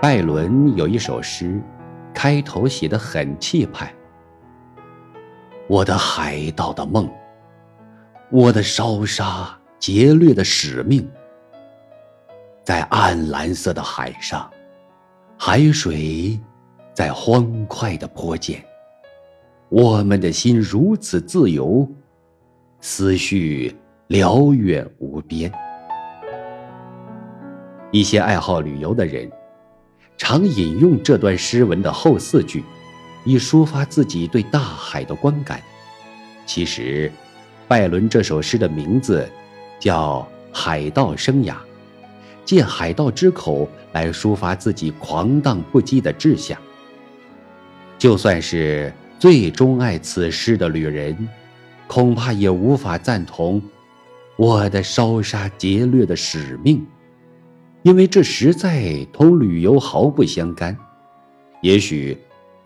拜伦有一首诗，开头写得很气派：“我的海盗的梦，我的烧杀劫掠的使命，在暗蓝色的海上，海水在欢快的泼溅，我们的心如此自由，思绪辽远无边。”一些爱好旅游的人，常引用这段诗文的后四句，以抒发自己对大海的观感。其实，拜伦这首诗的名字叫《海盗生涯》，借海盗之口来抒发自己狂荡不羁的志向。就算是最钟爱此诗的旅人，恐怕也无法赞同我的烧杀劫掠的使命。因为这实在同旅游毫不相干。也许，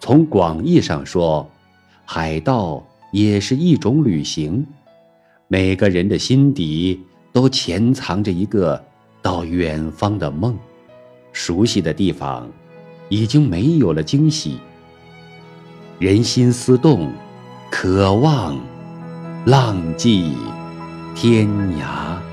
从广义上说，海盗也是一种旅行。每个人的心底都潜藏着一个到远方的梦，熟悉的地方已经没有了惊喜。人心思动，渴望浪迹天涯。